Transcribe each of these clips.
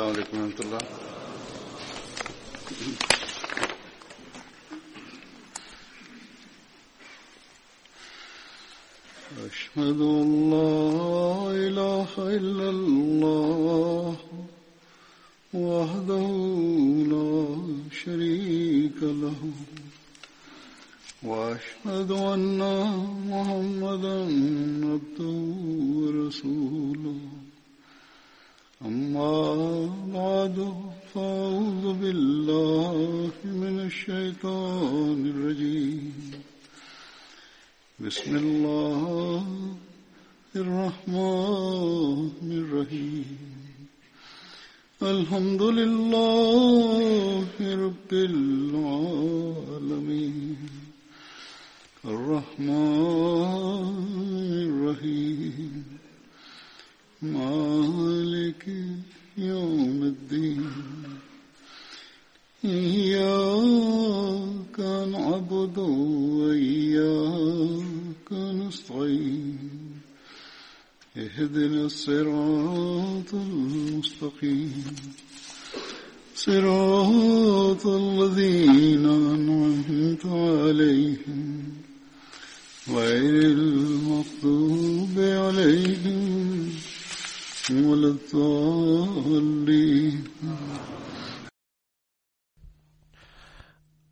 السلام عليكم ورحمة الله أشهد أن لا بسم الله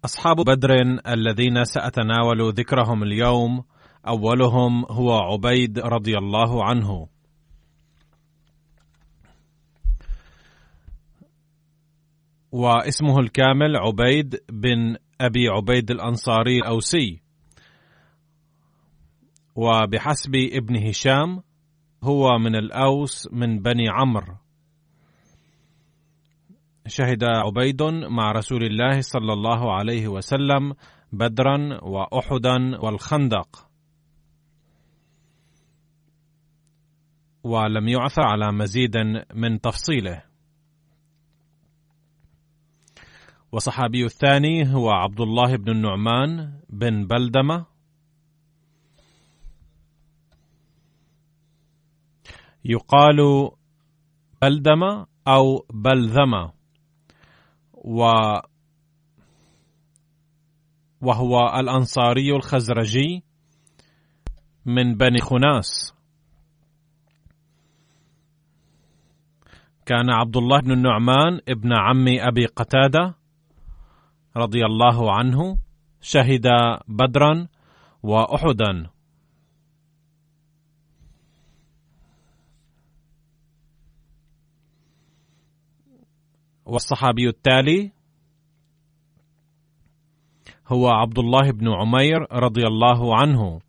أصحاب بدر الذين سأتناول ذكرهم اليوم أولهم هو عبيد رضي الله عنه. واسمه الكامل عبيد بن أبي عبيد الأنصاري الأوسي. وبحسب ابن هشام هو من الأوس من بني عمرو. شهد عبيد مع رسول الله صلى الله عليه وسلم بدرا وأحدا والخندق. ولم يعثر على مزيد من تفصيله. وصحابي الثاني هو عبد الله بن النعمان بن بلدمة. يقال بلدمة أو بلذمة. و وهو الأنصاري الخزرجي من بني خناس. كان عبد الله بن النعمان ابن عم أبي قتادة رضي الله عنه شهد بدرا وأحدا. والصحابي التالي هو عبد الله بن عمير رضي الله عنه.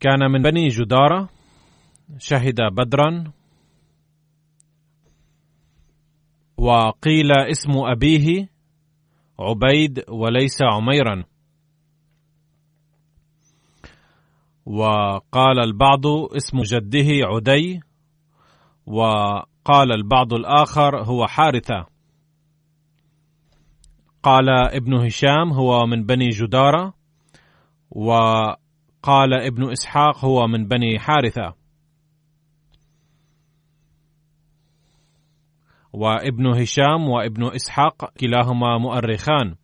كان من بني جدارة شهد بدرا وقيل اسم أبيه عبيد وليس عميرا. وقال البعض اسم جده عدي وقال البعض الآخر هو حارثة. قال ابن هشام هو من بني جدارة وقال ابن إسحاق هو من بني حارثة. وابن هشام وابن إسحاق كلاهما مؤرخان.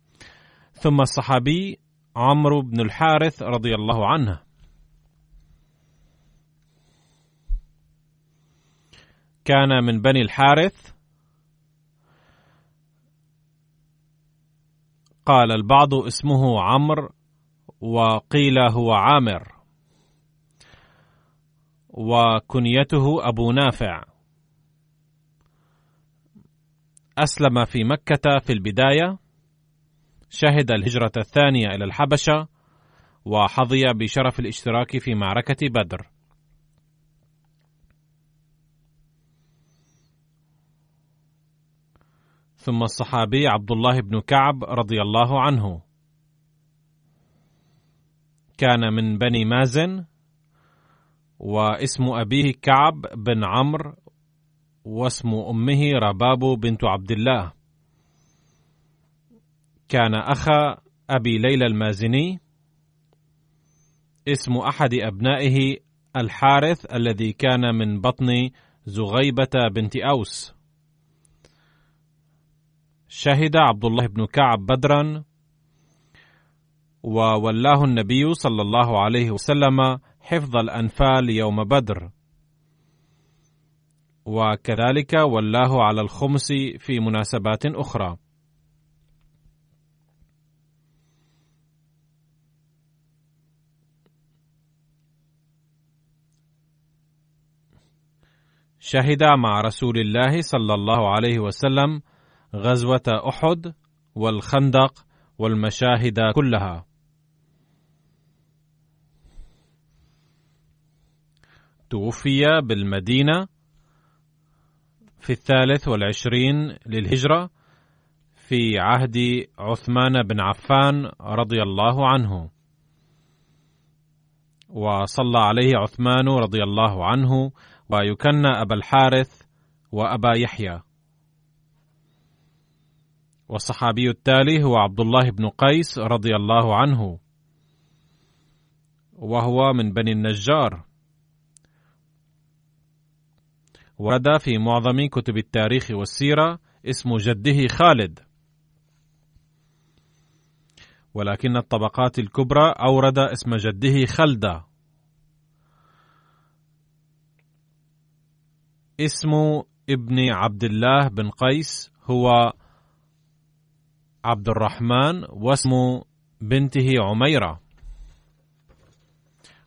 ثم الصحابي عمرو بن الحارث رضي الله عنه. كان من بني الحارث. قال البعض اسمه عمرو وقيل هو عامر. وكنيته أبو نافع. أسلم في مكة في البداية. شهد الهجرة الثانية إلى الحبشة. وحظي بشرف الاشتراك في معركة بدر. ثم الصحابي عبد الله بن كعب رضي الله عنه. كان من بني مازن واسم أبيه كعب بن عمرو واسم أمه رباب بنت عبد الله. كان أخا أبي ليلى المازني اسم أحد أبنائه الحارث الذي كان من بطن زغيبة بنت أوس. شهد عبد الله بن كعب بدرا وولاه النبي صلى الله عليه وسلم حفظ الأنفال يوم بدر. وكذلك ولاه على الخمس في مناسبات أخرى. شهد مع رسول الله صلى الله عليه وسلم غزوة أحد والخندق والمشاهد كلها. توفي بالمدينة في الثالث والعشرين للهجرة في عهد عثمان بن عفان رضي الله عنه. وصلى عليه عثمان رضي الله عنه ويكنى أبا الحارث وأبا يحيى والصحابي التالي هو عبد الله بن قيس رضي الله عنه وهو من بني النجار. ورد في معظم كتب التاريخ والسيرة اسم جده خالد. ولكن الطبقات الكبرى أورد اسم جده خلدة. اسم ابن عبد الله بن قيس هو عبد الرحمن واسم بنته عميرة.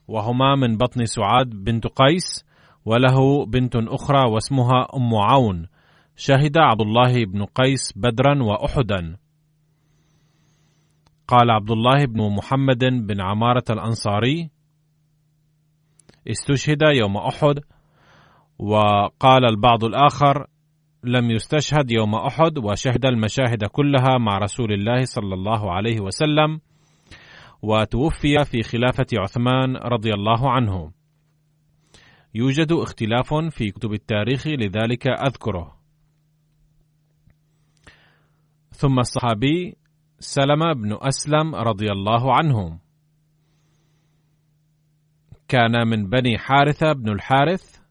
وهما من بطن سعاد بنت قيس وله بنت أخرى واسمها أم عون. شهد عبد الله بن قيس بدرا وأحدا. قال عبد الله بن محمد بن عمارة الأنصاري استشهد يوم أحد وقال البعض الآخر لم يستشهد يوم أحد وشهد المشاهد كلها مع رسول الله صلى الله عليه وسلم وتوفي في خلافة عثمان رضي الله عنه. يوجد اختلاف في كتب التاريخ لذلك أذكره. ثم الصحابي سلمة بن أسلم رضي الله عنه كان من بني حارثة بن الحارث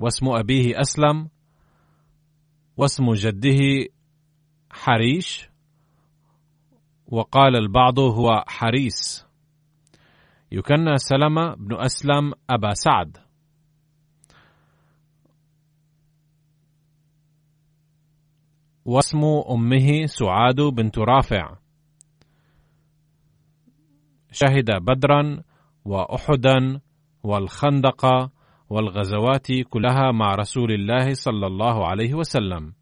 واسم أبيه أسلم واسم جده حريش وقال البعض هو حريس. يكنى سلمة بن أسلم أبا سعد. واسم أمه سعاد بنت رافع. شهد بدرا وأحدا والخندق والغزوات كلها مع رسول الله صلى الله عليه وسلم.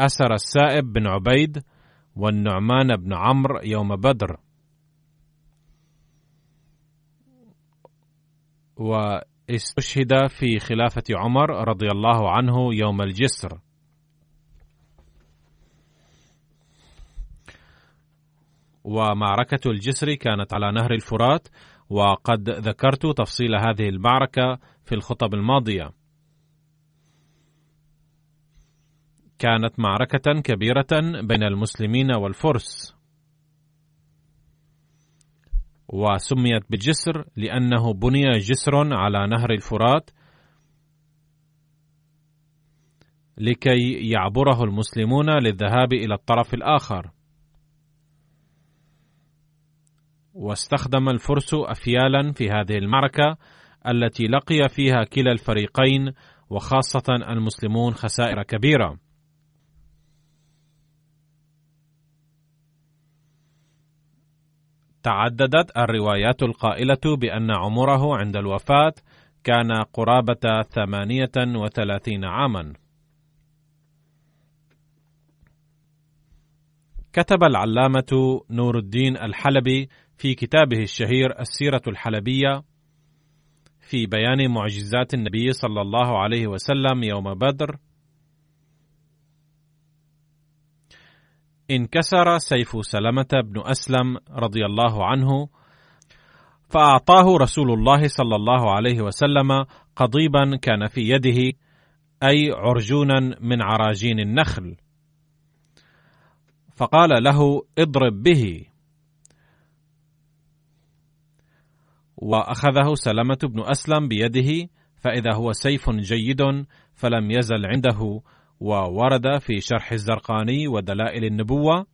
أسر السائب بن عبيد والنعمان بن عمرو يوم بدر. واستشهد في خلافة عمر رضي الله عنه يوم الجسر. ومعركة الجسر كانت على نهر الفرات وقد ذكرت تفصيل هذه المعركة في الخطب الماضية. كانت معركة كبيرة بين المسلمين والفرس. وسميت بالجسر لأنه بني جسر على نهر الفرات لكي يعبره المسلمون للذهاب إلى الطرف الآخر. واستخدم الفرس أفيالا في هذه المعركة التي لقي فيها كلا الفريقين وخاصة المسلمون خسائر كبيرة. تعددت الروايات القائلة بأن عمره عند الوفاة كان قرابة ثمانية وثلاثين عاما. كتب العلامة نور الدين الحلبي في كتابه الشهير السيرة الحلبية في بيان معجزات النبي صلى الله عليه وسلم يوم بدر. انكسر سيف سلمة بن أسلم رضي الله عنه فأعطاه رسول الله صلى الله عليه وسلم قضيبا كان في يده أي عرجونا من عراجين النخل. فقال له اضرب به. وأخذه سلمة بن أسلم بيده فإذا هو سيف جيد فلم يزل عنده وورد في شرح الزرقاني ودلائل النبوة.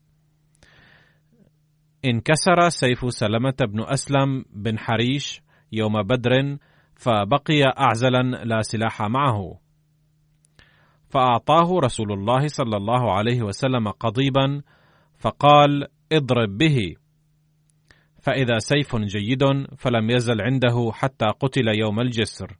انكسر سيف سلمة بن أسلم بن حريش يوم بدر فبقي اعزلا لا سلاح معه. فأعطاه رسول الله صلى الله عليه وسلم قضيبا فقال اضرب به. فإذا سيف جيد فلم يزل عنده حتى قتل يوم الجسر.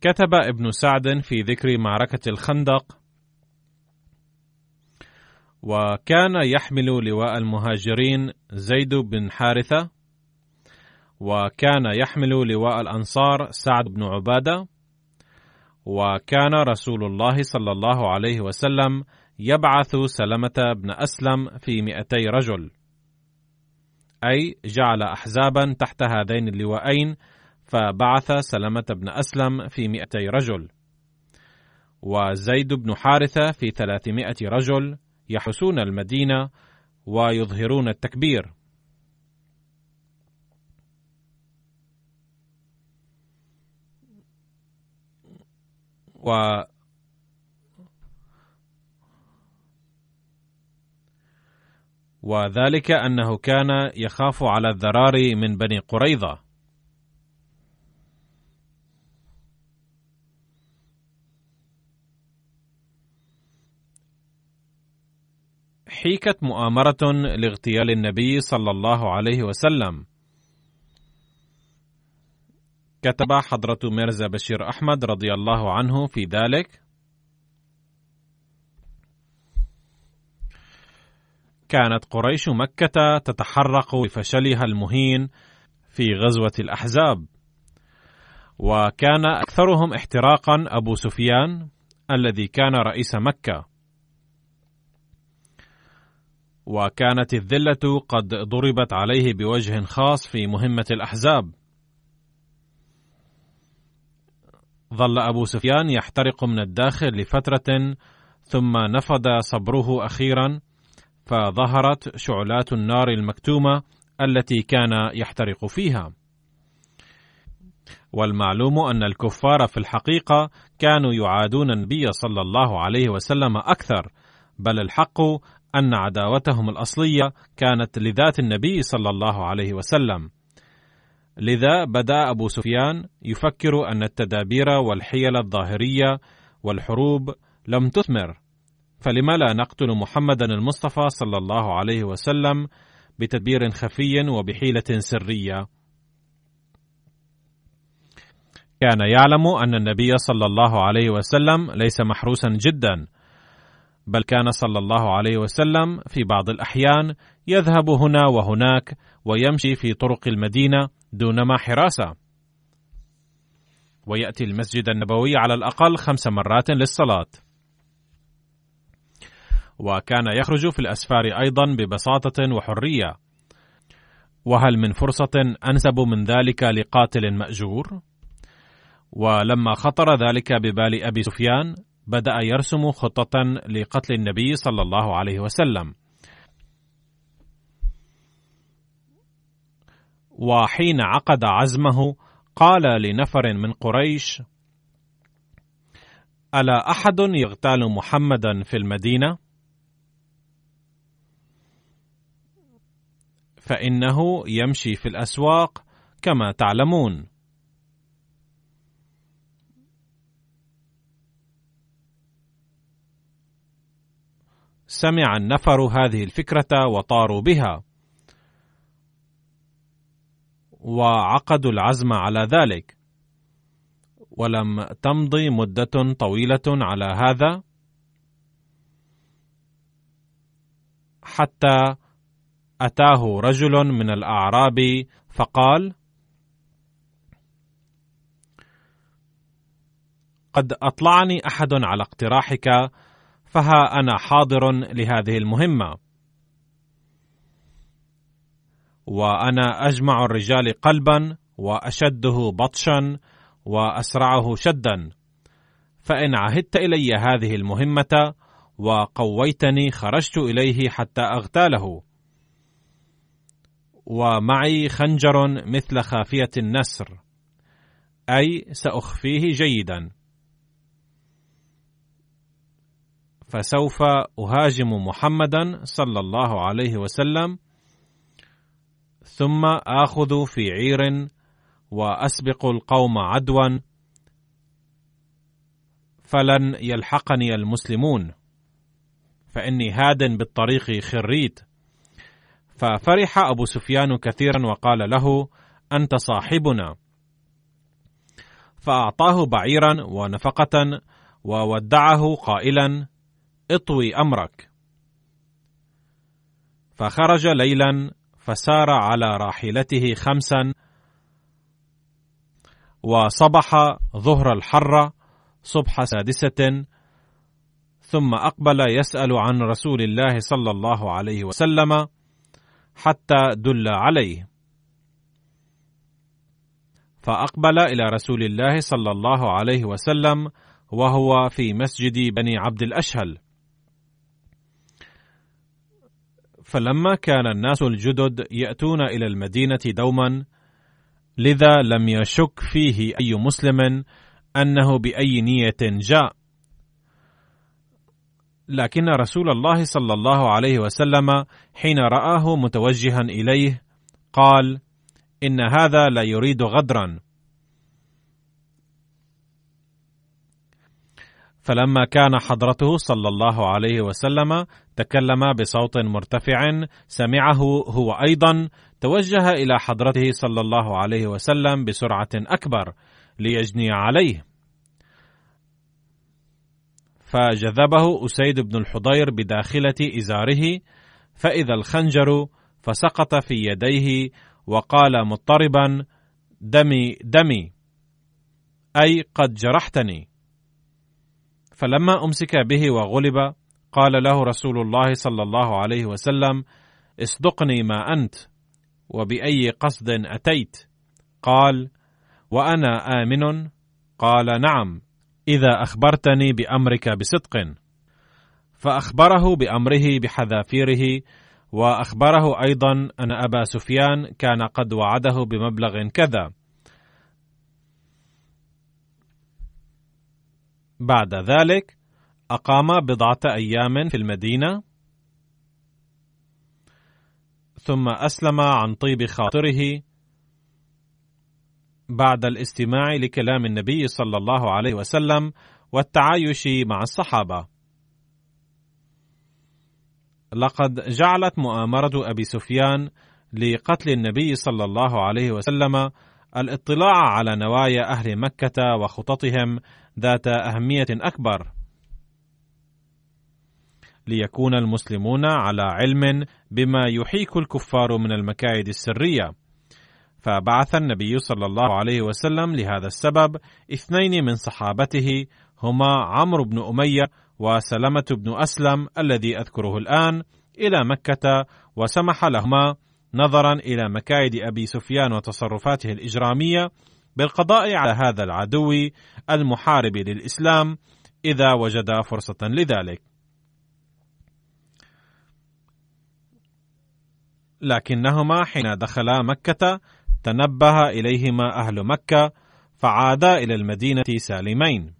كتب ابن سعد في ذكر معركة الخندق وكان يحمل لواء المهاجرين زيد بن حارثة وكان يحمل لواء الأنصار سعد بن عبادة وكان رسول الله صلى الله عليه وسلم يبعث سلمة بن أسلم في مئتي رجل. أي جعل احزابا تحت هذين اللواءين فبعث سلمة بن أسلم في مئتي رجل. وزيد بن حارثة في ثلاثمائة رجل يحسون المدينة ويظهرون التكبير. و وذلك أنه كان يخاف على الذرار من بني قريظة حيكت مؤامرة لاغتيال النبي صلى الله عليه وسلم. كتب حضرة ميرزا بشير أحمد رضي الله عنه في ذلك: كانت قريش مكة تتحرق بفشلها المهين في غزوة الأحزاب، وكان أكثرهم احتراقا أبو سفيان الذي كان رئيس مكة، وكانت الذلة قد ضربت عليه بوجه خاص في مهمة الأحزاب. ظل أبو سفيان يحترق من الداخل لفترة ثم نفد صبره أخيرا فظهرت شعلات النار المكتومة التي كان يحترق فيها. والمعلوم أن الكفار في الحقيقة كانوا يعادون النبي صلى الله عليه وسلم أكثر بل الحق أن عداوتهم الأصلية كانت لذات النبي صلى الله عليه وسلم. لذا بدا أبو سفيان يفكر أن التدابير والحيل الظاهرية والحروب لم تثمر. فلم لا نقتل محمدا المصطفى صلى الله عليه وسلم بتدبير خفي وبحيلة سرية. كان يعلم أن النبي صلى الله عليه وسلم ليس محروسا جدا. بل كان صلى الله عليه وسلم في بعض الأحيان يذهب هنا وهناك ويمشي في طرق المدينة دون ما حراسة. ويأتي المسجد النبوي على الأقل خمس مرات للصلاة. وكان يخرج في الأسفار أيضا ببساطة وحرية. وهل من فرصة أنسب من ذلك لقاتل مأجور؟ ولما خطر ذلك ببال أبي سفيان بدأ يرسم خطة لقتل النبي صلى الله عليه وسلم. وحين عقد عزمه قال لنفر من قريش: ألا أحد يغتال محمدا في المدينة؟ فإنه يمشي في الأسواق كما تعلمون. سمع النفر هذه الفكرة وطاروا بها. وعقدوا العزم على ذلك. ولم تمضي مدة طويلة على هذا حتى أتاه رجل من الأعراب فقال: قد أطلعني أحد على اقتراحك فها أنا حاضر لهذه المهمة. وأنا أجمع الرجال قلبا وأشده بطشا وأسرعه شدا. فإن عهدت إلي هذه المهمة وقويتني خرجت إليه حتى أغتاله. ومعي خنجر مثل خافية النسر أي سأخفيه جيدا. فسوف أهاجم محمدا صلى الله عليه وسلم ثم آخذ في عير وأسبق القوم عدوا فلن يلحقني المسلمون فإني هاد بالطريق خريت. ففرح أبو سفيان كثيرا وقال له أنت صاحبنا. فأعطاه بعيرا ونفقة وودعه قائلا اطوي أمرك. فخرج ليلا فسار على راحلته خمسا وصبح ظهر الحرة صبح سادسة ثم أقبل يسأل عن رسول الله صلى الله عليه وسلم حتى دل عليه. فأقبل إلى رسول الله صلى الله عليه وسلم وهو في مسجد بني عبد الأشهل. فلما كان الناس الجدد يأتون إلى المدينة دوما لذا لم يشك فيه أي مسلم أنه بأي نية جاء لكن رسول الله صلى الله عليه وسلم حين رآه متوجها إليه قال: إن هذا لا يريد غدرا. فلما كان حضرته صلى الله عليه وسلم تكلم بصوت مرتفع سمعه هو أيضا توجه إلى حضرته صلى الله عليه وسلم بسرعة أكبر ليجني عليه. فجذبه أسيد بن الحضير بداخلة إزاره فإذا الخنجر فسقط في يديه وقال مضطربا دمي دمي أي قد جرحتني. فلما أمسك به وغلب قال له رسول الله صلى الله عليه وسلم اصدقني ما أنت وبأي قصد أتيت. قال وأنا آمن. قال نعم إذا أخبرتني بأمرك بصدق. فأخبره بأمره بحذافيره وأخبره أيضا أن أبا سفيان كان قد وعده بمبلغ كذا. بعد ذلك أقام بضعة أيام في المدينة ثم أسلم عن طيب خاطره بعد الاستماع لكلام النبي صلى الله عليه وسلم والتعايش مع الصحابة. لقد جعلت مؤامرة أبي سفيان لقتل النبي صلى الله عليه وسلم الاطلاع على نوايا أهل مكة وخططهم ذات أهمية أكبر. ليكون المسلمون على علم بما يحيك الكفار من المكايد السرية. فبعث النبي صلى الله عليه وسلم لهذا السبب اثنين من صحابته هما عمرو بن أمية وسلمة بن أسلم الذي أذكره الآن إلى مكة وسمح لهما نظرا إلى مكايد أبي سفيان وتصرفاته الإجرامية بالقضاء على هذا العدو المحارب للإسلام إذا وجد فرصة لذلك. لكنهما حين دخلا مكة تنبه إليهما أهل مكة فعادا إلى المدينة سالمين.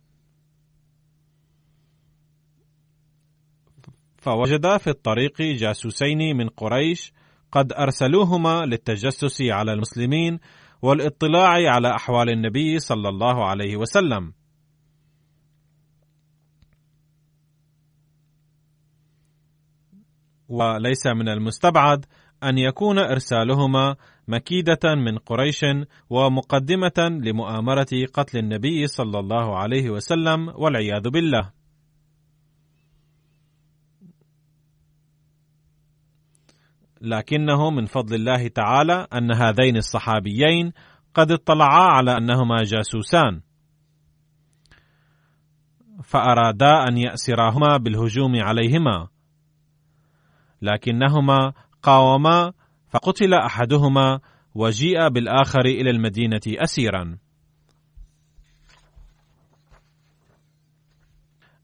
فوجدا في الطريق جاسوسين من قريش قد أرسلوهما للتجسس على المسلمين والاطلاع على أحوال النبي صلى الله عليه وسلم. وليس من المستبعد أن يكون إرسالهما مكيدة من قريش ومقدمة لمؤامرة قتل النبي صلى الله عليه وسلم والعياذ بالله. لكنه من فضل الله تعالى أن هذين الصحابيين قد اطلعا على أنهما جاسوسان، فأرادا أن يأسراهما بالهجوم عليهما، لكنهما قاوما فقتل أحدهما وجيء بالآخر إلى المدينة اسيرا.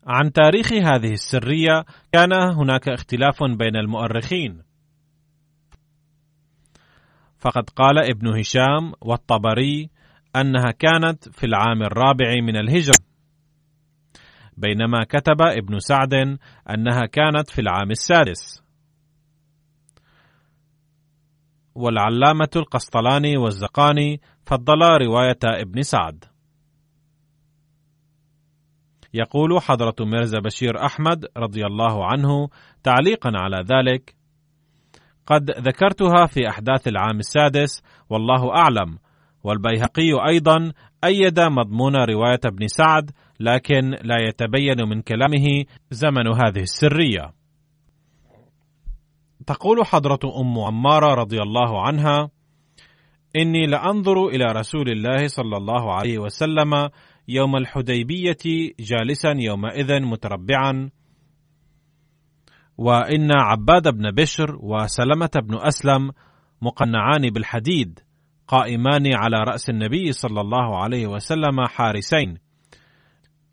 عن تاريخ هذه السرية كان هناك اختلاف بين المؤرخين. فقد قال ابن هشام والطبري أنها كانت في العام الرابع من الهجرة. بينما كتب ابن سعد أنها كانت في العام السادس. والعلامة القسطلاني والزقاني فضلا رواية ابن سعد. يقول حضرة ميرزا بشير أحمد رضي الله عنه تعليقا على ذلك قد ذكرتها في أحداث العام السادس والله أعلم والبيهقي أيضا أيد مضمون رواية ابن سعد لكن لا يتبين من كلامه زمن هذه السرية. تقول حضرة أم عمارة رضي الله عنها إني لأنظر إلى رسول الله صلى الله عليه وسلم يوم الحديبية جالسا يومئذ متربعا وإن عباد بن بشر وسلمة بن أسلم مقنعان بالحديد قائمان على رأس النبي صلى الله عليه وسلم حارسين.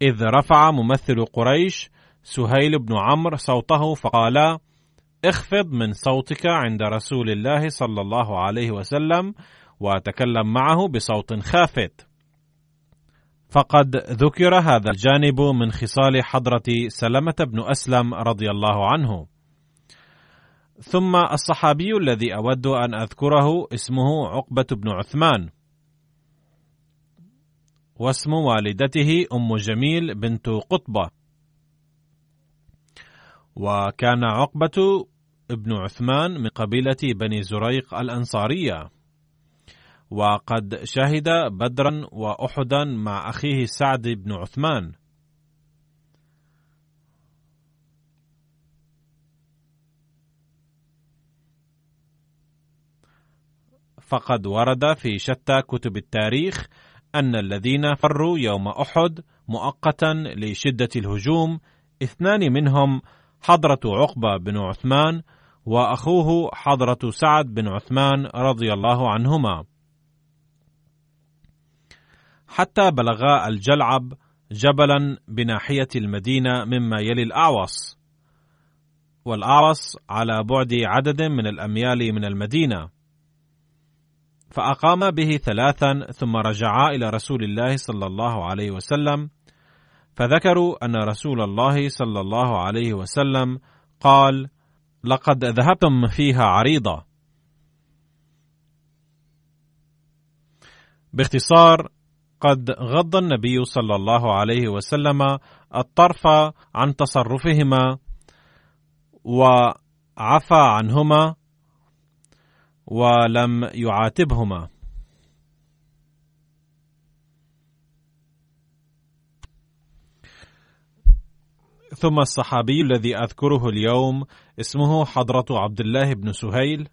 إذ رفع ممثل قريش سهيل بن عمرو صوته فقال اخفض من صوتك عند رسول الله صلى الله عليه وسلم وتكلم معه بصوت خافت. فقد ذكر هذا الجانب من خصال حضرة سلمة بن أسلم رضي الله عنه. ثم الصحابي الذي أود أن أذكره اسمه عقبة بن عثمان، واسم والدته أم جميل بنت قطبة، وكان عقبة ابن عثمان من قبيلة بني زريق الأنصارية. وقد شهد بدرا وأحدا مع أخيه سعد بن عثمان فقد ورد في شتى كتب التاريخ أن الذين فروا يوم أحد مؤقتا لشدة الهجوم اثنان منهم حضرة عقبة بن عثمان وأخوه حضرة سعد بن عثمان رضي الله عنهما. حتى بلغا الجلعب جبلا بناحية المدينة مما يلي الأعوص والأعوص على بعد عدد من الأميال من المدينة. فأقام به ثلاثا ثم رجعا إلى رسول الله صلى الله عليه وسلم فذكروا أن رسول الله صلى الله عليه وسلم قال: لقد ذهبتم فيها عريضة. باختصار قد غض النبي صلى الله عليه وسلم الطرف عن تصرفهما وعفى عنهما ولم يعاتبهما ثم الصحابي الذي أذكره اليوم اسمه حضرة عبد الله بن سهيل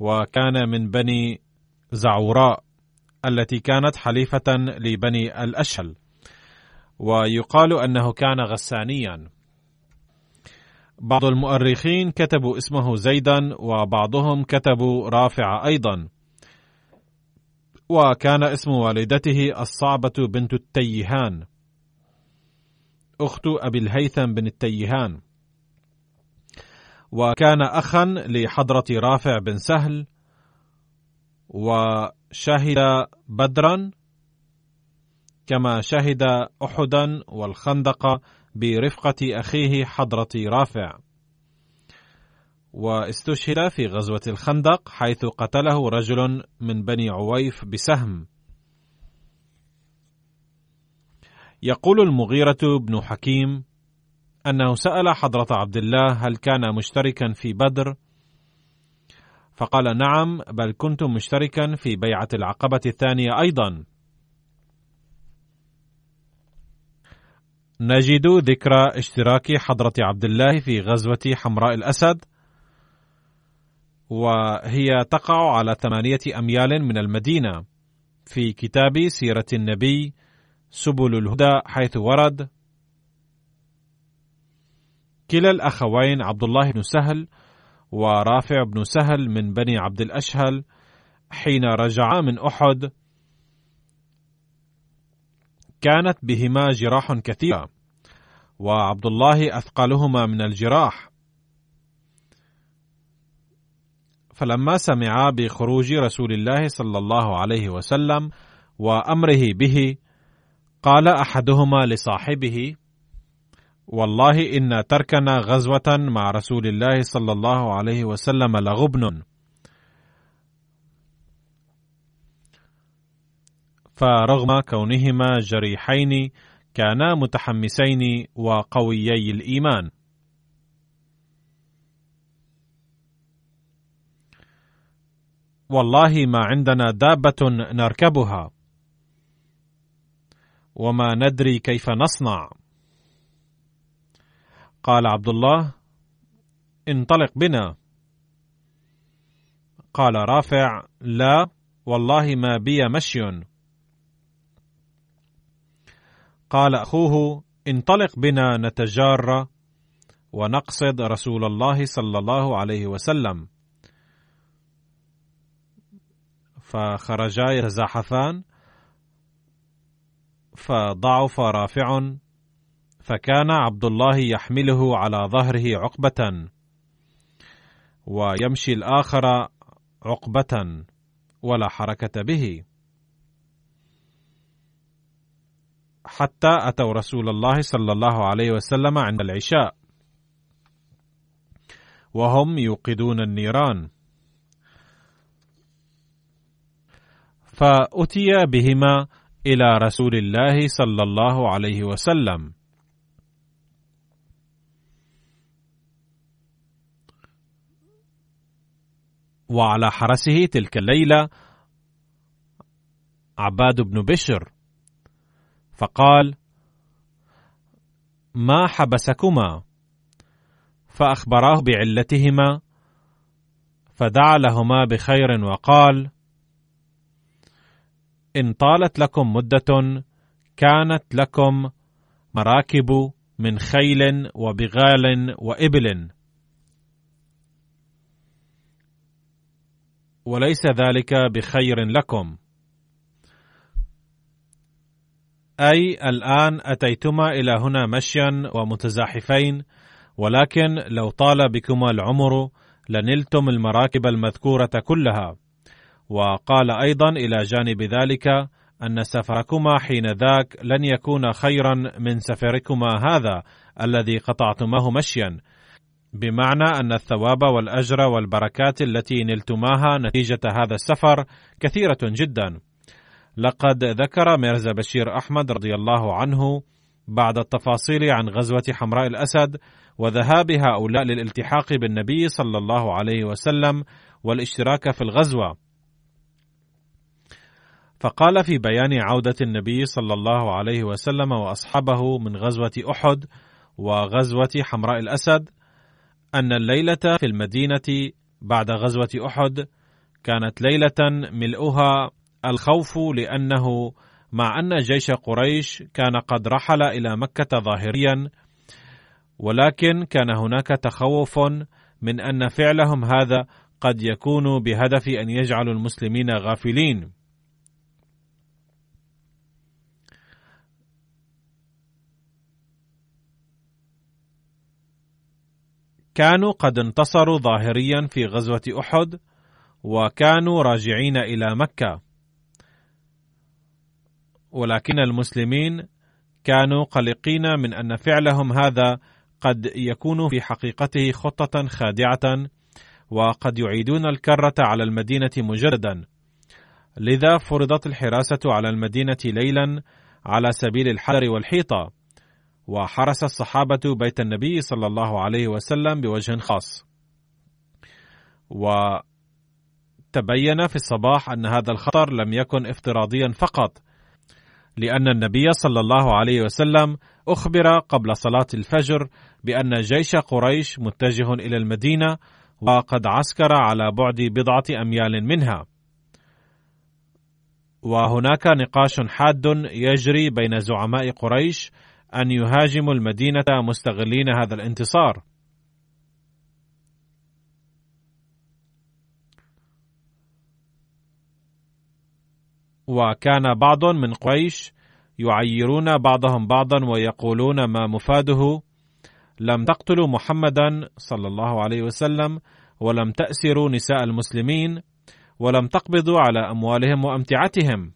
وكان من بني زعوراء التي كانت حليفة لبني الأشهل ويقال أنه كان غسانيا. بعض المؤرخين كتبوا اسمه زيدا وبعضهم كتبوا رافع أيضا. وكان اسم والدته الصعبة بنت التيهان أخت أبي الهيثم بن التيهان. وكان أخا لحضرة رافع بن سهل وشهد بدرا كما شهد احدا والخندق برفقة أخيه حضرة رافع. واستشهد في غزوة الخندق حيث قتله رجل من بني عويف بسهم. يقول المغيرة بن حكيم أنه سأل حضرة عبد الله هل كان مشتركا في بدر؟ فقال نعم بل كنت مشتركا في بيعة العقبة الثانية أيضا. نجد ذكرى اشتراك حضرة عبد الله في غزوة حمراء الأسد وهي تقع على ثمانية أميال من المدينة في كتاب سيرة النبي سبل الهدى حيث ورد كلا الأخوين عبد الله بن سهل ورافع بن سهل من بني عبد الأشهل حين رجعا من أحد كانت بهما جراح كثيرة وعبد الله أثقلهما من الجراح. فلما سمعا بخروج رسول الله صلى الله عليه وسلم وأمره به قال أحدهما لصاحبه والله إن تركنا غزوة مع رسول الله صلى الله عليه وسلم لغبن. فرغم كونهما جريحين كانا متحمسين وقويي الإيمان. والله ما عندنا دابة نركبها. وما ندري كيف نصنع. قال عبد الله انطلق بنا. قال رافع لا والله ما بي مشي. قال أخوه انطلق بنا نتجار ونقصد رسول الله صلى الله عليه وسلم. فخرجا يتزاحفان فضعف رافع فكان عبد الله يحمله على ظهره عقبة ويمشي الآخر عقبة ولا حركة به. حتى أتوا رسول الله صلى الله عليه وسلم عند العشاء. وهم يوقدون النيران. فأتي بهما إلى رسول الله صلى الله عليه وسلم. وعلى حرسه تلك الليلة عباد بن بشر. فقال ما حبسكما؟ فأخبراه بعلتهما فدعا لهما بخير وقال إن طالت لكم مدة كانت لكم مراكب من خيل وبغال وإبل. وليس ذلك بخير لكم. أي الآن أتيتما إلى هنا مشيا ومتزاحفين ولكن لو طال بكما العمر لنلتم المراكب المذكورة كلها. وقال أيضا إلى جانب ذلك أن سفركما حين ذاك لن يكون خيرا من سفركما هذا الذي قطعتماه مشيا. بمعنى أن الثواب والأجر والبركات التي نلتماها نتيجة هذا السفر كثيرة جدا. لقد ذكر ميرزا بشير أحمد رضي الله عنه بعد التفاصيل عن غزوة حمراء الأسد وذهاب هؤلاء للالتحاق بالنبي صلى الله عليه وسلم والاشتراك في الغزوة. فقال في بيان عودة النبي صلى الله عليه وسلم وأصحابه من غزوة أحد وغزوة حمراء الأسد أن الليلة في المدينة بعد غزوة أحد كانت ليلة ملؤها الخوف لأنه مع أن جيش قريش كان قد رحل إلى مكة ظاهريا ولكن كان هناك تخوف من أن فعلهم هذا قد يكون بهدف أن يجعلوا المسلمين غافلين. كانوا قد انتصروا ظاهريا في غزوة أحد وكانوا راجعين إلى مكة. ولكن المسلمين كانوا قلقين من أن فعلهم هذا قد يكون في حقيقته خطة خادعة وقد يعيدون الكرة على المدينة مجددا لذا فرضت الحراسة على المدينة ليلا على سبيل الحذر والحيطة. وحرس الصحابة بيت النبي صلى الله عليه وسلم بوجه خاص وتبين في الصباح أن هذا الخطر لم يكن افتراضيا فقط لأن النبي صلى الله عليه وسلم أخبر قبل صلاة الفجر بأن جيش قريش متجه إلى المدينة وقد عسكر على بعد بضعة أميال منها. وهناك نقاش حاد يجري بين زعماء قريش أن يهاجموا المدينة مستغلين هذا الانتصار. وكان بعض من قريش يعيرون بعضهم بعضا ويقولون ما مفاده لم تقتلوا محمدا صلى الله عليه وسلم ولم تأسروا نساء المسلمين ولم تقبضوا على أموالهم وأمتعتهم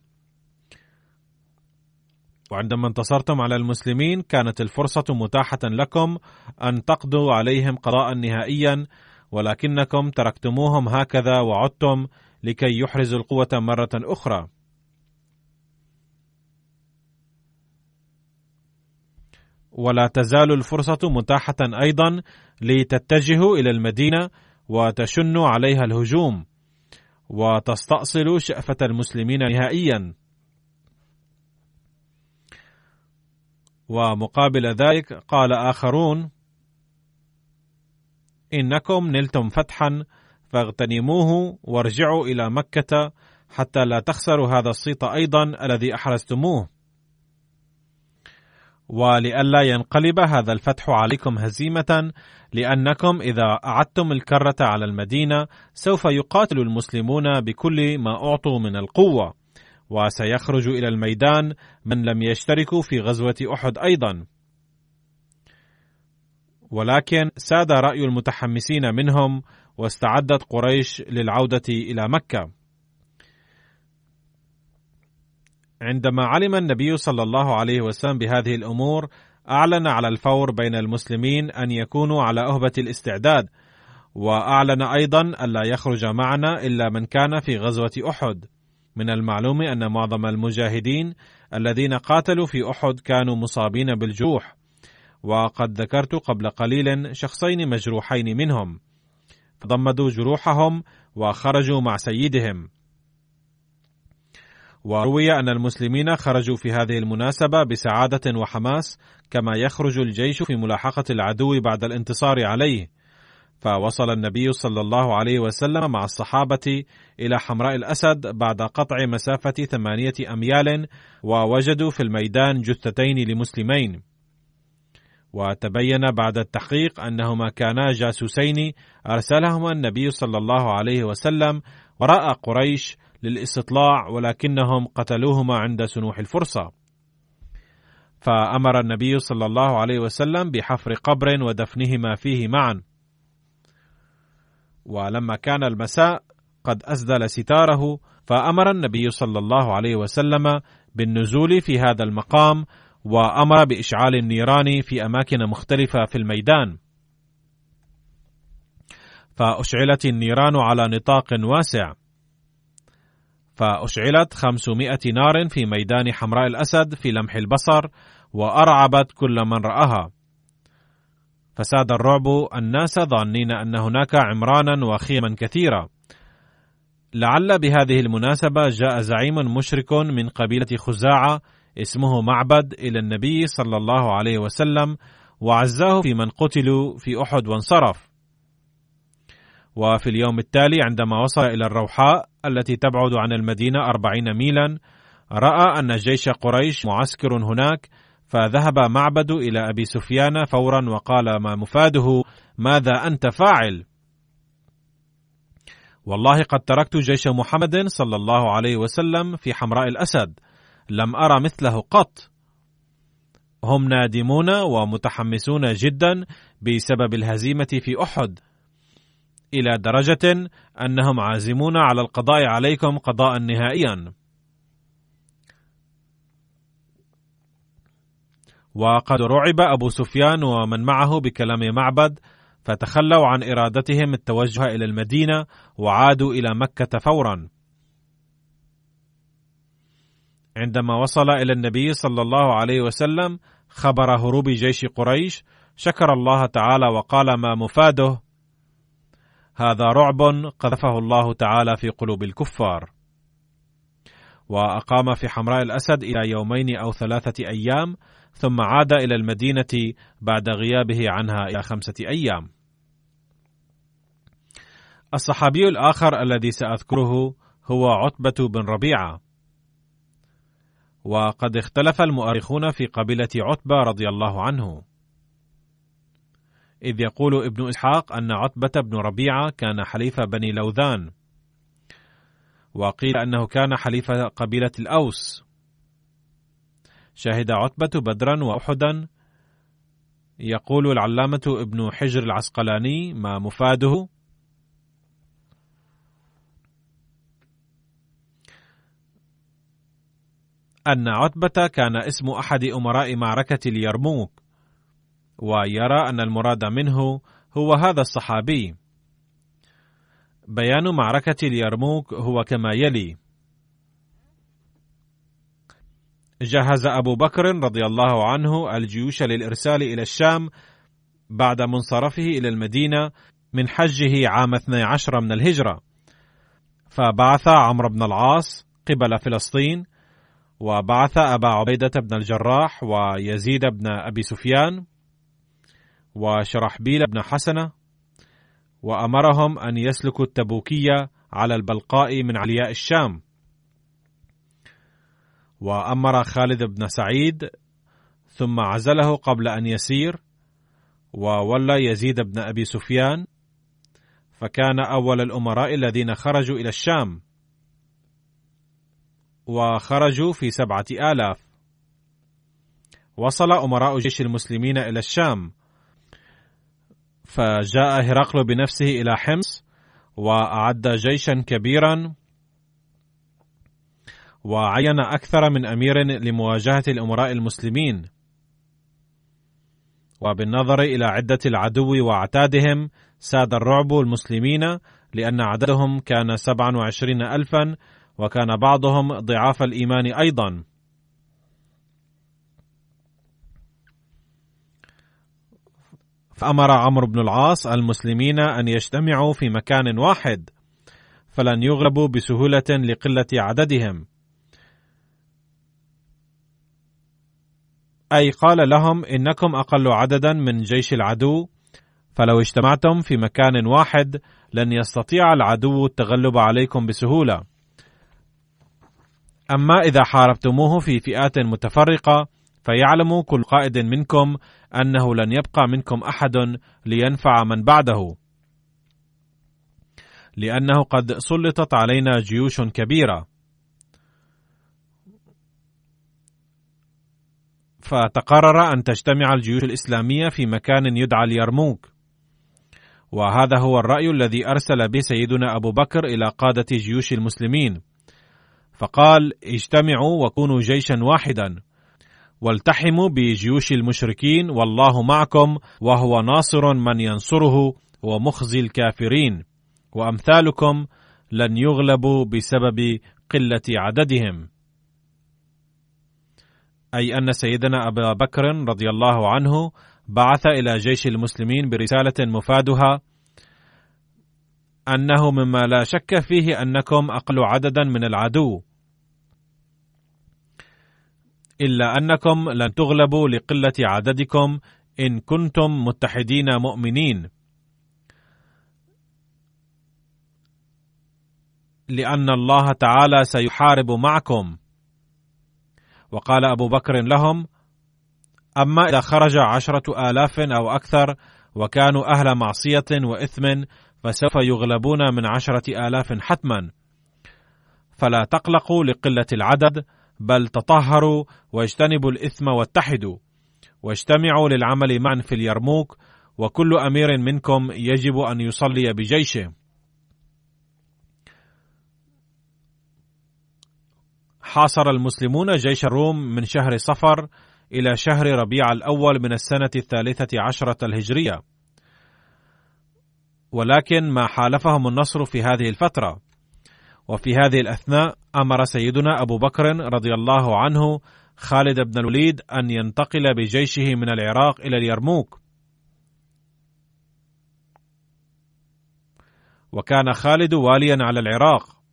وعندما انتصرتم على المسلمين كانت الفرصة متاحة لكم أن تقضوا عليهم قضاء نهائيا ولكنكم تركتموهم هكذا وعدتم لكي يحرزوا القوة مرة أخرى. ولا تزال الفرصة متاحة أيضا لتتجهوا إلى المدينة وتشنوا عليها الهجوم وتستأصلوا شأفة المسلمين نهائيا. ومقابل ذلك قال آخرون: إنكم نلتم فتحا فاغتنموه وارجعوا إلى مكة حتى لا تخسروا هذا الصيت أيضا الذي أحرزتموه. ولئلا ينقلب هذا الفتح عليكم هزيمة لأنكم إذا أعدتم الكرة على المدينة سوف يقاتل المسلمون بكل ما أعطوا من القوة وسيخرج إلى الميدان من لم يشتركوا في غزوة أحد أيضا. ولكن ساد رأي المتحمسين منهم واستعدت قريش للعودة إلى مكة. عندما علم النبي صلى الله عليه وسلم بهذه الأمور أعلن على الفور بين المسلمين أن يكونوا على أهبة الاستعداد وأعلن أيضا الا يخرج معنا إلا من كان في غزوة أحد. من المعلوم أن معظم المجاهدين الذين قاتلوا في أحد كانوا مصابين بالجروح وقد ذكرت قبل قليل شخصين مجروحين منهم. فضمدوا جروحهم وخرجوا مع سيدهم. وروي أن المسلمين خرجوا في هذه المناسبة بسعادة وحماس كما يخرج الجيش في ملاحقة العدو بعد الانتصار عليه. فوصل النبي صلى الله عليه وسلم مع الصحابة إلى حمراء الأسد بعد قطع مسافة ثمانية أميال ووجدوا في الميدان جثتين لمسلمين. وتبين بعد التحقيق أنهما كانا جاسوسين أرسلهما النبي صلى الله عليه وسلم وراء قريش للاستطلاع ولكنهم قتلوهما عند سنوح الفرصة. فأمر النبي صلى الله عليه وسلم بحفر قبر ودفنهما فيه معا. ولما كان المساء قد أسدل ستاره فأمر النبي صلى الله عليه وسلم بالنزول في هذا المقام وأمر بإشعال النيران في أماكن مختلفة في الميدان. فأشعلت النيران على نطاق واسع. فأشعلت خمسمائة نار في ميدان حمراء الأسد في لمح البصر وأرعبت كل من رآها. فساد الرعب الناس ظانين أن هناك عمرانا وخيما كثيرة لعل بهذه المناسبة جاء زعيم مشرك من قبيلة خزاعة اسمه معبد إلى النبي صلى الله عليه وسلم وعزاه في من قتلوا في أحد وانصرف. وفي اليوم التالي عندما وصل إلى الروحاء التي تبعد عن المدينة أربعين ميلا رأى أن جيش قريش معسكر هناك فذهب معبد إلى أبي سفيان فورا وقال ما مفاده؟ ماذا أنت فاعل؟ والله قد تركت جيش محمد صلى الله عليه وسلم في حمراء الأسد لم أرى مثله قط. هم نادمون ومتحمسون جدا بسبب الهزيمة في أحد إلى درجة أنهم عازمون على القضاء عليكم قضاء نهائيا. وقد رعب أبو سفيان ومن معه بكلام معبد فتخلوا عن إرادتهم التوجه إلى المدينة وعادوا إلى مكة فورا. عندما وصل إلى النبي صلى الله عليه وسلم خبر هروب جيش قريش شكر الله تعالى وقال ما مفاده؟ هذا رعب قذفه الله تعالى في قلوب الكفار. وأقام في حمراء الأسد إلى يومين أو ثلاثة أيام ثم عاد إلى المدينة بعد غيابه عنها إلى خمسة أيام. الصحابي الآخر الذي سأذكره هو عتبة بن ربيعة. وقد اختلف المؤرخون في قبيلة عتبة رضي الله عنه. إذ يقول ابن إسحاق أن عتبة بن ربيعة كان حليف بني لوذان. وقيل أنه كان حليف قبيلة الأوس. شهد عتبة بدرا وأحدا. يقول العلامة ابن حجر العسقلاني ما مفاده. أن عتبة كان اسم أحد أمراء معركة اليرموك ويرى أن المراد منه هو هذا الصحابي. بيان معركة اليرموك هو كما يلي. جهز أبو بكر رضي الله عنه الجيوش للإرسال إلى الشام بعد منصرفه إلى المدينة من حجه عام 12 من الهجرة. فبعث عمرو بن العاص قبل فلسطين وبعث أبا عبيدة بن الجراح ويزيد بن أبي سفيان وشرحبيل بن حسنة وأمرهم أن يسلكوا التبوكية على البلقاء من علياء الشام. وأمر خالد بن سعيد ثم عزله قبل أن يسير وولى يزيد بن أبي سفيان فكان أول الأمراء الذين خرجوا إلى الشام. وخرجوا في سبعة آلاف. وصل أمراء جيش المسلمين إلى الشام. فجاء هرقل بنفسه إلى حمص وأعد جيشا كبيرا وعين أكثر من أمير لمواجهة الأمراء المسلمين. وبالنظر إلى عدة العدو وأعتادهم ساد الرعب المسلمين لأن عددهم كان سبعا وعشرين ألفا وكان بعضهم ضعاف الإيمان أيضا. فأمر عمرو بن العاص المسلمين أن يجتمعوا في مكان واحد فلن يغلبوا بسهولة لقلة عددهم. أي قال لهم إنكم أقل عددا من جيش العدو فلو اجتمعتم في مكان واحد لن يستطيع العدو التغلب عليكم بسهولة. أما إذا حاربتموه في فئات متفرقة فيعلم كل قائد منكم أنه لن يبقى منكم أحد لينفع من بعده. لأنه قد سلطت علينا جيوش كبيرة. فتقرر أن تجتمع الجيوش الإسلامية في مكان يدعى اليرموك. وهذا هو الرأي الذي أرسل به سيدنا أبو بكر إلى قادة جيوش المسلمين. فقال اجتمعوا وكونوا جيشا واحدا. والتحموا بجيوش المشركين والله معكم وهو ناصر من ينصره ومخزي الكافرين وأمثالكم لن يغلبوا بسبب قلة عددهم. أي أن سيدنا أبا بكر رضي الله عنه بعث إلى جيش المسلمين برسالة مفادها أنه مما لا شك فيه أنكم أقل عددا من العدو. إلا أنكم لن تغلبوا لقلة عددكم إن كنتم متحدين مؤمنين. لأن الله تعالى سيحارب معكم. وقال أبو بكر لهم أما إذا خرج عشرة آلاف أو أكثر وكانوا أهل معصية وإثم فسوف يغلبون من عشرة آلاف حتما. فلا تقلقوا لقلة العدد بل تطهروا واجتنبوا الإثم واتحدوا واجتمعوا للعمل معا في اليرموك وكل أمير منكم يجب أن يصلي بجيشه. حاصر المسلمون جيش الروم من شهر صفر إلى شهر ربيع الأول من السنة الثالثة عشرة الهجرية. ولكن ما حالفهم النصر في هذه الفترة وفي هذه الأثناء أمر سيدنا أبو بكر رضي الله عنه خالد بن الوليد أن ينتقل بجيشه من العراق إلى اليرموك. وكان خالد واليا على العراق.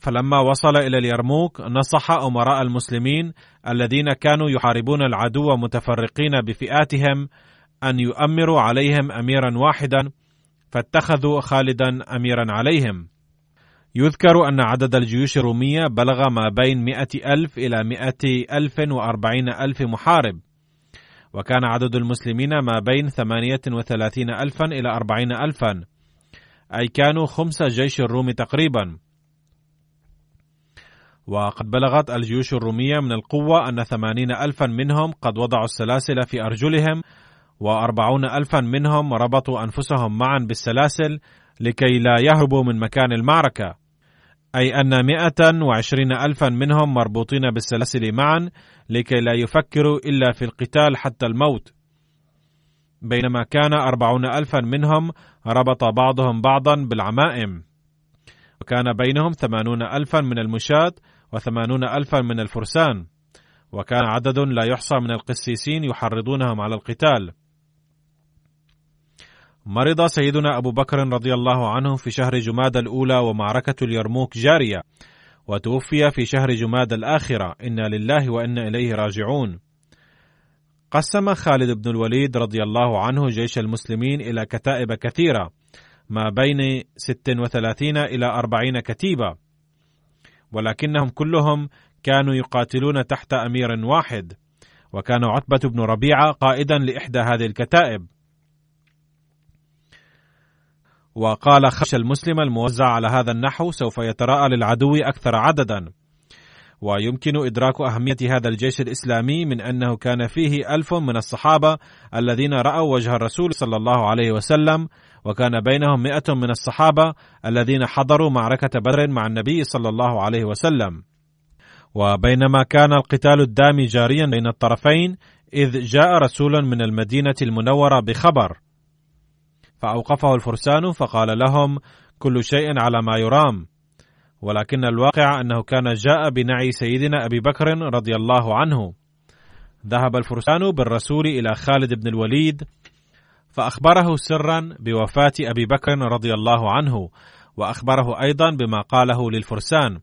فلما وصل إلى اليرموك نصح أمراء المسلمين الذين كانوا يحاربون العدو متفرقين بفئاتهم أن يؤمروا عليهم اميرا واحدا فاتخذوا خالدا اميرا عليهم. يذكر أن عدد الجيوش الرومية بلغ ما بين مئة ألف إلى مئة ألف وأربعين ألف محارب. وكان عدد المسلمين ما بين ثمانية وثلاثين ألفا إلى أربعين ألفا. أي كانوا خمس جيش الروم تقريبا. وقد بلغت الجيوش الرومية من القوة أن ثمانين ألفا منهم قد وضعوا السلاسل في أرجلهم وأربعون ألفا منهم ربطوا أنفسهم معا بالسلاسل لكي لا يهربوا من مكان المعركة. أي أن مئة وعشرين ألفا منهم مربوطين بالسلاسل معا لكي لا يفكروا إلا في القتال حتى الموت. بينما كان أربعون ألفا منهم ربط بعضهم بعضا بالعمائم. وكان بينهم ثمانون ألفا من المشاة وثمانون ألفا من الفرسان. وكان عدد لا يحصى من القسيسين يحرضونهم على القتال. مرض سيدنا أبو بكر رضي الله عنه في شهر جماد الأولى ومعركة اليرموك جارية وتوفي في شهر جماد الآخرة. إنا لله وإنا إليه راجعون. قسم خالد بن الوليد رضي الله عنه جيش المسلمين إلى كتائب كثيرة ما بين 36 إلى 40 كتيبة. ولكنهم كلهم كانوا يقاتلون تحت أمير واحد وكان عتبة بن ربيعة قائدا لإحدى هذه الكتائب. وقال خش المسلم الموزع على هذا النحو سوف يتراءى للعدو أكثر عددا. ويمكن إدراك أهمية هذا الجيش الإسلامي من أنه كان فيه ألف من الصحابة الذين رأوا وجه الرسول صلى الله عليه وسلم وكان بينهم مئة من الصحابة الذين حضروا معركة بدر مع النبي صلى الله عليه وسلم. وبينما كان القتال الدامي جاريا بين الطرفين إذ جاء رسول من المدينة المنورة بخبر. فأوقفه الفرسان فقال لهم كل شيء على ما يرام. ولكن الواقع أنه كان جاء بنعي سيدنا أبي بكر رضي الله عنه. ذهب الفرسان بالرسول إلى خالد بن الوليد فأخبره سرا بوفاة أبي بكر رضي الله عنه وأخبره أيضا بما قاله للفرسان.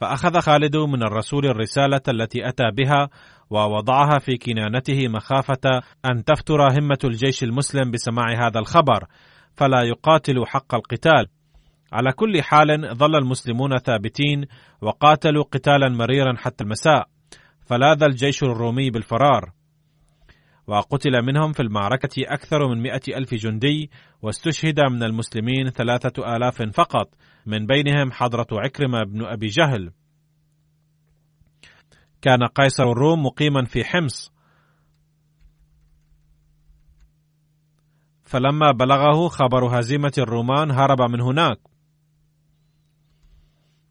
فأخذ خالد من الرسول الرسالة التي أتى بها ووضعها في كنانته مخافة أن تفتر همة الجيش المسلم بسماع هذا الخبر فلا يقاتل حق القتال. على كل حال ظل المسلمون ثابتين وقاتلوا قتالا مريرا حتى المساء فلاذ الجيش الرومي بالفرار. وقتل منهم في المعركة أكثر من مئة ألف جندي واستشهد من المسلمين ثلاثة آلاف فقط من بينهم حضرة عكرمة بن أبي جهل. كان قيصر الروم مقيما في حمص. فلما بلغه خبر هزيمة الرومان هرب من هناك.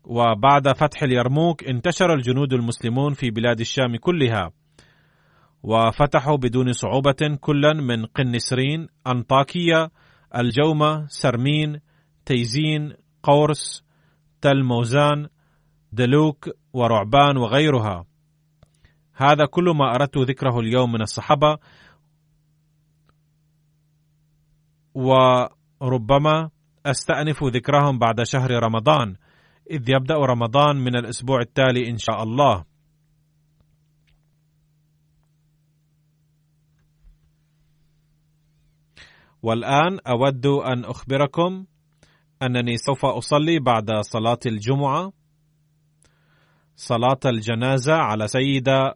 وبعد فتح اليرموك انتشر الجنود المسلمون في بلاد الشام كلها. وفتحوا بدون صعوبة كلا من قنسرين أنطاكية الجومة سرمين تيزين قورس تل موزان دلوك ورعبان وغيرها. هذا كل ما أردت ذكره اليوم من الصحابة وربما أستأنف ذكرهم بعد شهر رمضان إذ يبدأ رمضان من الأسبوع التالي إن شاء الله. والآن أود أن أخبركم أنني سوف أصلي بعد صلاة الجمعة صلاة الجنازة على سيدة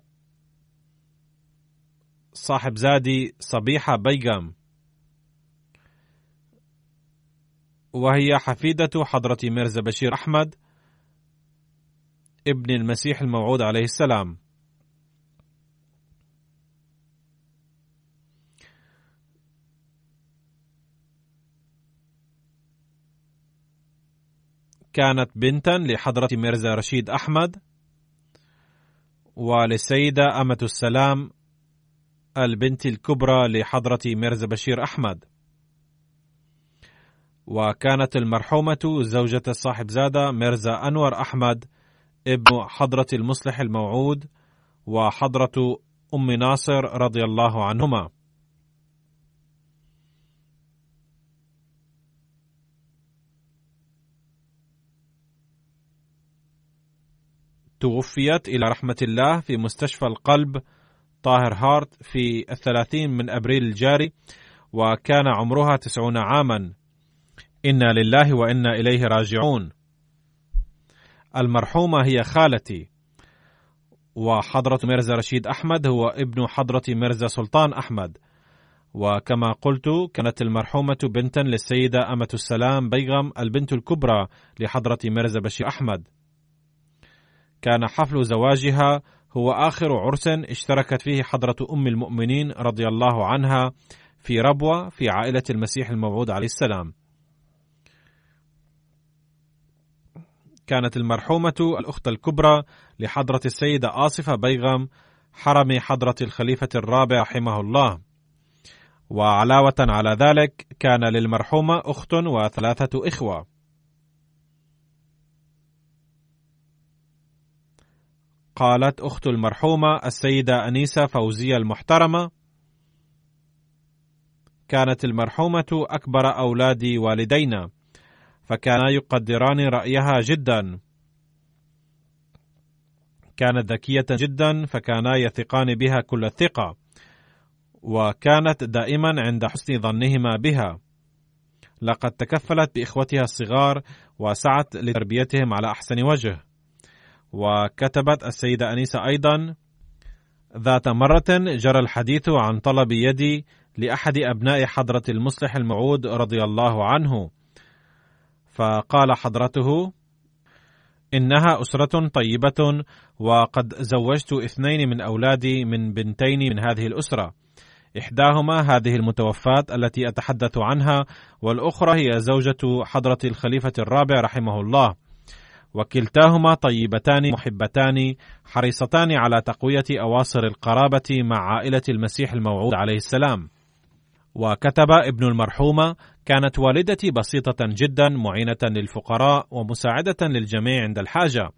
صاحب زادي صبيحة بيغام وهي حفيدة حضرة ميرزا بشير أحمد ابن المسيح الموعود عليه السلام. كانت بنتا لحضرة ميرزا رشيد أحمد وللسيدة أمة السلام البنت الكبرى لحضرة ميرزا بشير أحمد. وكانت المرحومة زوجة الصاحب زادة ميرزا أنور أحمد ابن حضرة المصلح الموعود وحضرة أم ناصر رضي الله عنهما. توفيت إلى رحمة الله في مستشفى القلب طاهر هارت في الثلاثين من أبريل الجاري وكان عمرها تسعون عاما. إنا لله وإنا إليه راجعون. المرحومة هي خالتي وحضرة مرزا رشيد أحمد هو ابن حضرة مرزا سلطان أحمد. وكما قلت كانت المرحومة بنتا للسيدة أمة السلام بيغم البنت الكبرى لحضرة مرزا بشير أحمد. كان حفل زواجها هو آخر عرس اشتركت فيه حضرة أم المؤمنين رضي الله عنها في ربوة في عائلة المسيح الموعود عليه السلام. كانت المرحومة الأخت الكبرى لحضرة السيدة آصفة بيغم حرم حضرة الخليفة الرابع رحمه الله. وعلاوة على ذلك كان للمرحومة أخت وثلاثة إخوة. قالت أخت المرحومة السيدة أنيسة فوزية المحترمة: كانت المرحومة أكبر أولاد والدينا، فكانا يقدران رأيها جدا. كانت ذكية جدا فكانا يثقان بها كل الثقة، وكانت دائما عند حسن ظنهما بها. لقد تكفلت بإخوتها الصغار وسعت لتربيتهم على أحسن وجه. وكتبت السيدة أنيسة أيضا ذات مرة جرى الحديث عن طلب يدي لأحد أبناء حضرة المصلح الموعود رضي الله عنه. فقال حضرته إنها أسرة طيبة وقد زوجت اثنين من أولادي من بنتين من هذه الأسرة. إحداهما هذه المتوفاة التي أتحدث عنها والأخرى هي زوجة حضرة الخليفة الرابع رحمه الله. وكلتاهما طيبتان محبتان حريصتان على تقوية أواصر القرابة مع عائلة المسيح الموعود عليه السلام. وكتب ابن المرحومه كانت والدتي بسيطة جدا معينة للفقراء ومساعدة للجميع عند الحاجة.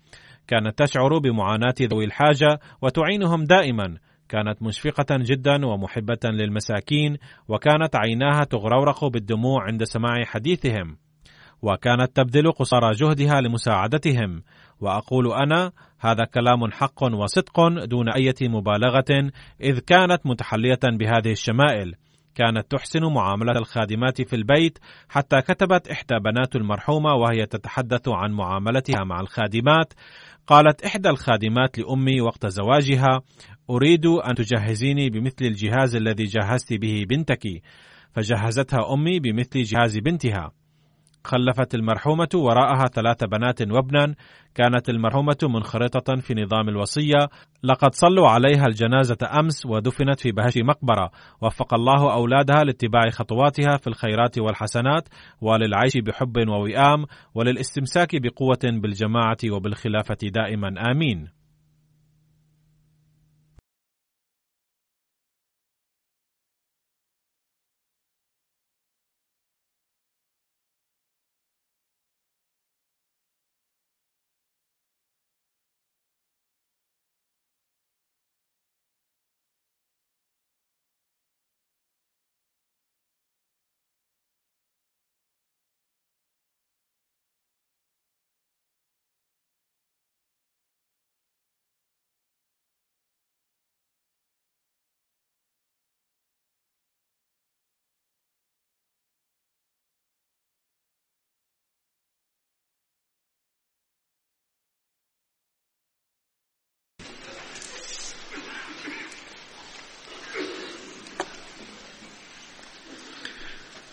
كانت تشعر بمعاناة ذوي الحاجة وتعينهم دائما. كانت مشفقة جدا ومحبة للمساكين وكانت عيناها تغرورق بالدموع عند سماع حديثهم. وكانت تبذل قصارى جهدها لمساعدتهم. وأقول أنا هذا كلام حق وصدق دون أي مبالغة إذ كانت متحلية بهذه الشمائل. كانت تحسن معاملة الخادمات في البيت حتى كتبت إحدى بنات المرحومة وهي تتحدث عن معاملتها مع الخادمات. قالت إحدى الخادمات لأمي وقت زواجها أريد أن تجهزيني بمثل الجهاز الذي جهزت به بنتك. فجهزتها أمي بمثل جهاز بنتها. خلفت المرحومة وراءها ثلاث بنات وابنا كانت المرحومة منخرطة في نظام الوصية. لقد صلوا عليها الجنازة أمس ودفنت في بهش مقبرة. وفق الله أولادها لاتباع خطواتها في الخيرات والحسنات وللعيش بحب ووئام وللاستمساك بقوة بالجماعة وبالخلافة دائما. آمين.